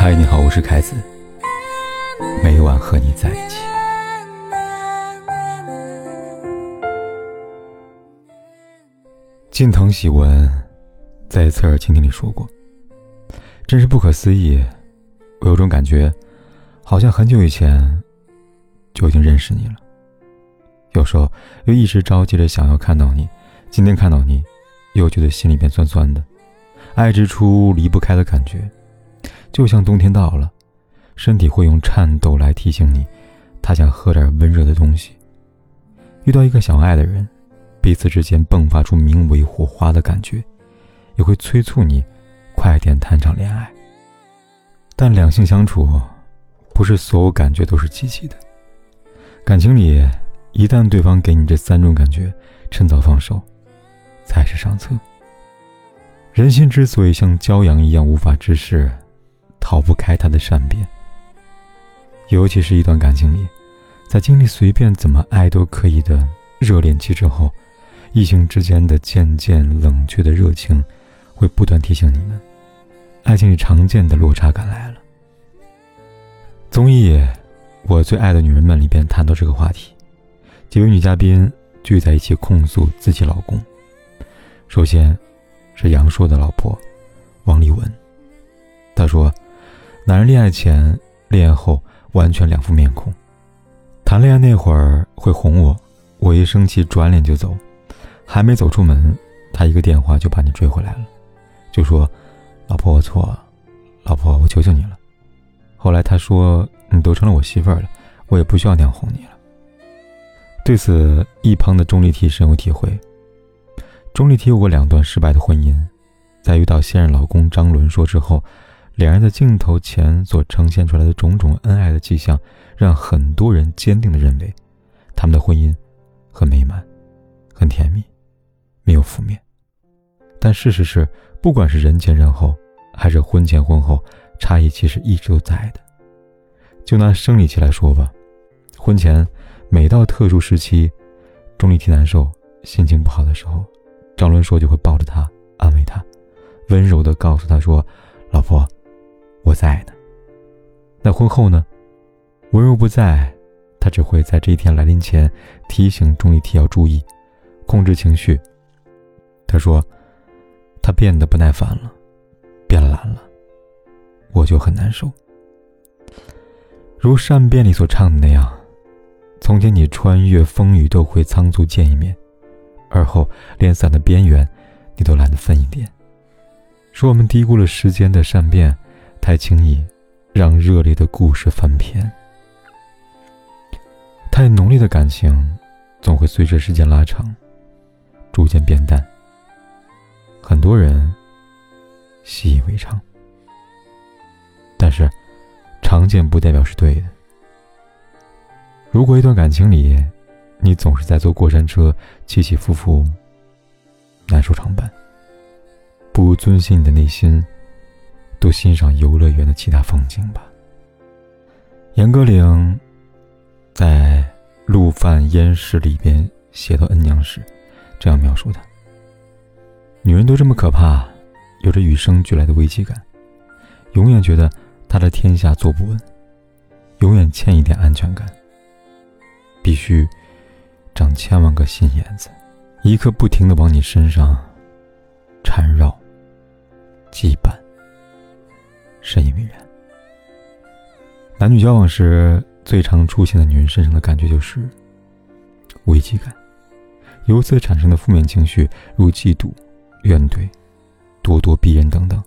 嗨，你好，我是凯子。每晚和你在一起。近藤喜文在《侧耳倾听》里说过：“真是不可思议，我有种感觉，好像很久以前就已经认识你了。有时候又一直着急着想要看到你，今天看到你，又觉得心里边酸酸的，爱之初离不开的感觉。”就像冬天到了，身体会用颤抖来提醒你，他想喝点温热的东西。遇到一个想爱的人，彼此之间迸发出名为火花的感觉，也会催促你快点谈场恋爱。但两性相处，不是所有感觉都是积极的。感情里，一旦对方给你这三种感觉，趁早放手，才是上策。人心之所以像骄阳一样无法直视。逃不开他的善变，尤其是一段感情里，在经历随便怎么爱都可以的热恋期之后，异性之间的渐渐冷却的热情，会不断提醒你们，爱情里常见的落差感来了。综艺《我最爱的女人们》里边谈到这个话题，几位女嘉宾聚在一起控诉自己老公。首先，是杨烁的老婆王丽雯，她说。男人恋爱前、恋爱后完全两副面孔。谈恋爱那会儿会哄我，我一生气转脸就走，还没走出门，他一个电话就把你追回来了，就说：“老婆我错了，老婆我求求你了。”后来他说：“你都成了我媳妇儿了，我也不需要那样哄你了。”对此，一旁的钟丽缇深有体会。钟丽缇有过两段失败的婚姻，在遇到现任老公张伦硕之后。两人在镜头前所呈现出来的种种恩爱的迹象，让很多人坚定地认为，他们的婚姻很美满，很甜蜜，没有负面。但事实是，不管是人前人后，还是婚前婚后，差异其实一直都在的。就拿生理期来说吧，婚前每到特殊时期，钟丽缇难受、心情不好的时候，张伦硕就会抱着她，安慰她，温柔地告诉她说：“老婆。”我在呢。那婚后呢？文柔不在，他只会在这一天来临前提醒钟丽缇要注意，控制情绪。他说：“他变得不耐烦了，变懒了，我就很难受。”如《善变》里所唱的那样：“从前你穿越风雨都会仓促见一面，而后连伞的边缘你都懒得分一点。”说我们低估了时间的善变。太轻易，让热烈的故事翻篇。太浓烈的感情，总会随着时间拉长，逐渐变淡。很多人习以为常，但是常见不代表是对的。如果一段感情里，你总是在坐过山车，起起伏伏，难受常伴，不如遵循你的内心。多欣赏游乐园的其他风景吧。严歌苓在《陆犯燕事》里边写到恩娘时，这样描述她：女人都这么可怕，有着与生俱来的危机感，永远觉得她的天下坐不稳，永远欠一点安全感。必须长千万个心眼子，一刻不停的往你身上缠绕、羁绊。深以为然。男女交往时最常出现的女人身上的感觉就是危机感，由此产生的负面情绪如嫉妒、怨怼、咄咄逼人等等，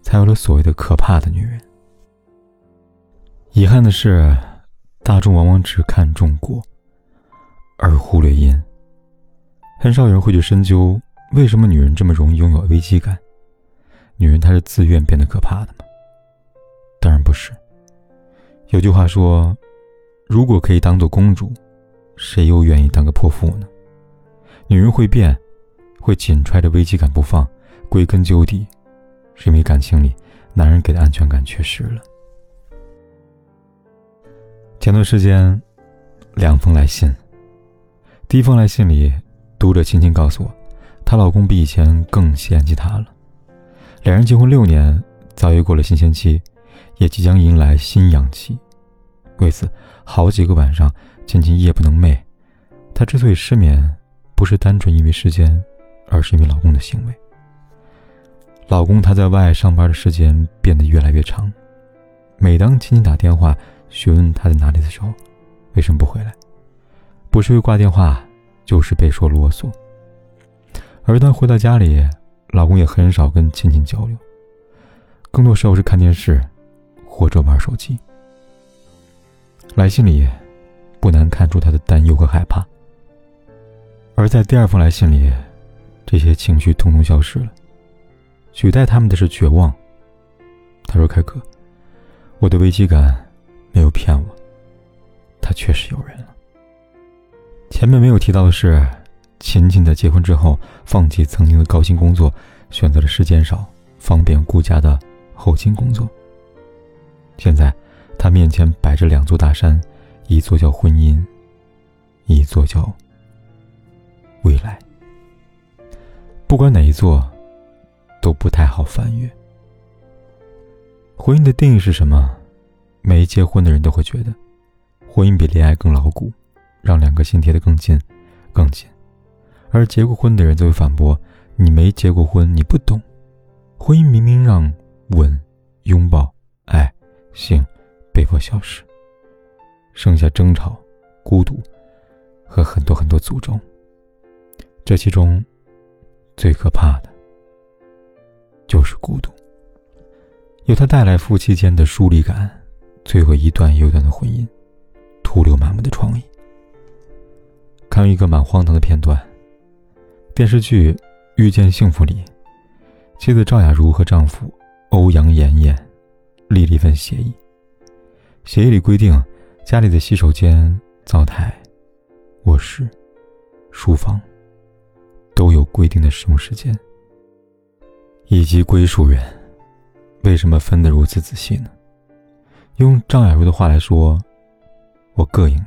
才有了所谓的可怕的女人。遗憾的是，大众往往只看重果，而忽略因。很少有人会去深究为什么女人这么容易拥有危机感。女人她是自愿变得可怕的吗？当然不是。有句话说：“如果可以当做公主，谁又愿意当个泼妇呢？”女人会变，会紧揣着危机感不放，归根究底，是因为感情里男人给的安全感缺失了。前段时间，两封来信。第一封来信里，读者亲亲告诉我，她老公比以前更嫌弃她了。两人结婚六年，早已过了新鲜期。也即将迎来新氧气。为此，好几个晚上，倩倩夜不能寐。她之所以失眠，不是单纯因为时间，而是因为老公的行为。老公他在外上班的时间变得越来越长，每当亲亲打电话询问他在哪里的时候，为什么不回来？不是会挂电话，就是被说啰嗦。而当回到家里，老公也很少跟亲亲交流，更多时候是看电视，或者玩手机。来信里，不难看出他的担忧和害怕。而在第二封来信里，这些情绪统统消失了。取代他们的是绝望。他说：“凯哥，我的危机感没有骗我，他确实有人了。前面没有提到的是，秦秦在结婚之后，放弃曾经的高薪工作，选择了时间少、方便顾家的后勤工作。现在，他面前摆着两座大山，一座叫婚姻，一座叫未来。不管哪一座。”都不太好翻越。婚姻的定义是什么？没结婚的人都会觉得，婚姻比恋爱更牢固，让两个心贴得更近，更紧；而结过婚的人则会反驳：你没结过婚，你不懂。婚姻明明让吻、拥抱、爱、性被迫消失，剩下争吵、孤独和很多很多诅咒。这其中，最可怕的。就是孤独，由它带来夫妻间的疏离感，摧毁一段又一段的婚姻，徒留满目的创意。看一个蛮荒唐的片段：电视剧《遇见幸福》里，妻子赵雅茹和丈夫欧阳妍妍立了一份协议。协议里规定，家里的洗手间、灶台、卧室、书房都有规定的使用时间。以及归属人，为什么分得如此仔细呢？用张雅茹的话来说，我膈应你。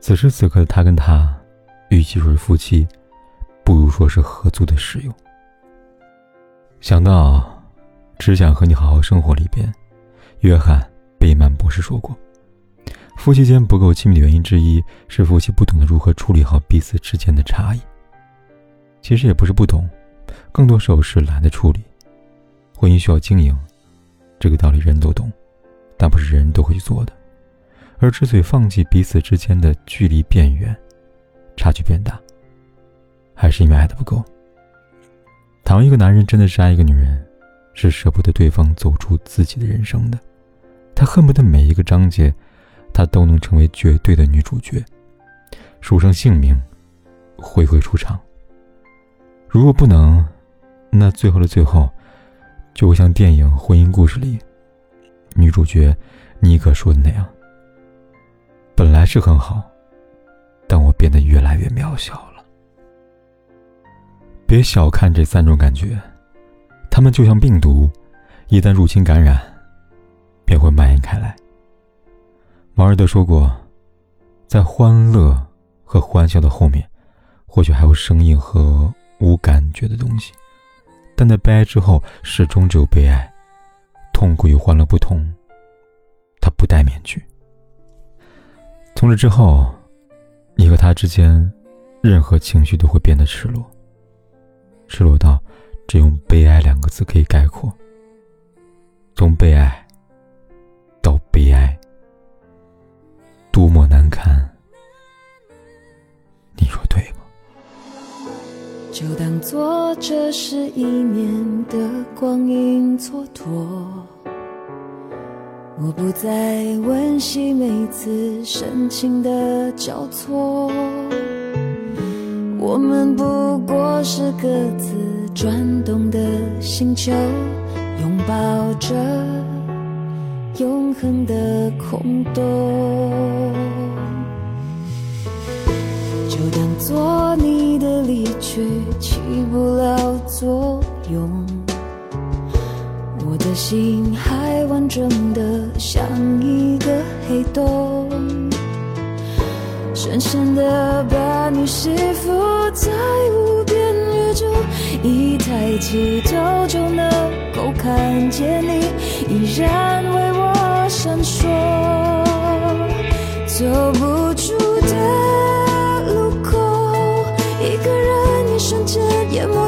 此时此刻的他跟他，与其说是夫妻，不如说是合租的室友。想到《只想和你好好生活》里边，约翰贝曼博士说过，夫妻间不够亲密的原因之一是夫妻不懂得如何处理好彼此之间的差异。其实也不是不懂。更多时候是懒得处理，婚姻需要经营，这个道理人都懂，但不是人人都会去做的。而之所以放弃彼此之间的距离变远，差距变大，还是因为爱的不够。倘若一个男人真的是爱一个女人，是舍不得对方走出自己的人生的，他恨不得每一个章节，他都能成为绝对的女主角，书上姓名，挥挥出场。如果不能，那最后的最后，就会像电影《婚姻故事》里女主角妮可说的那样：“本来是很好，但我变得越来越渺小了。”别小看这三种感觉，它们就像病毒，一旦入侵感染，便会蔓延开来。王尔德说过，在欢乐和欢笑的后面，或许还有声音和。无感觉的东西，但在悲哀之后，始终只有悲哀。痛苦与欢乐不同，它不戴面具。从这之后，你和他之间，任何情绪都会变得赤裸，赤裸到只用“悲哀”两个字可以概括。从悲哀到悲哀，多么难堪！你说对吗？就当做这是一年的光阴蹉跎，我不再温习每次深情的交错，我们不过是各自转动的星球，拥抱着永恒的空洞。就当做你的离去起不了作用，我的心还完整的像一个黑洞，深深的把你吸附在无边住，一抬起头就能够看见你，依然为我闪烁。走不出的路口，一个人一瞬间淹没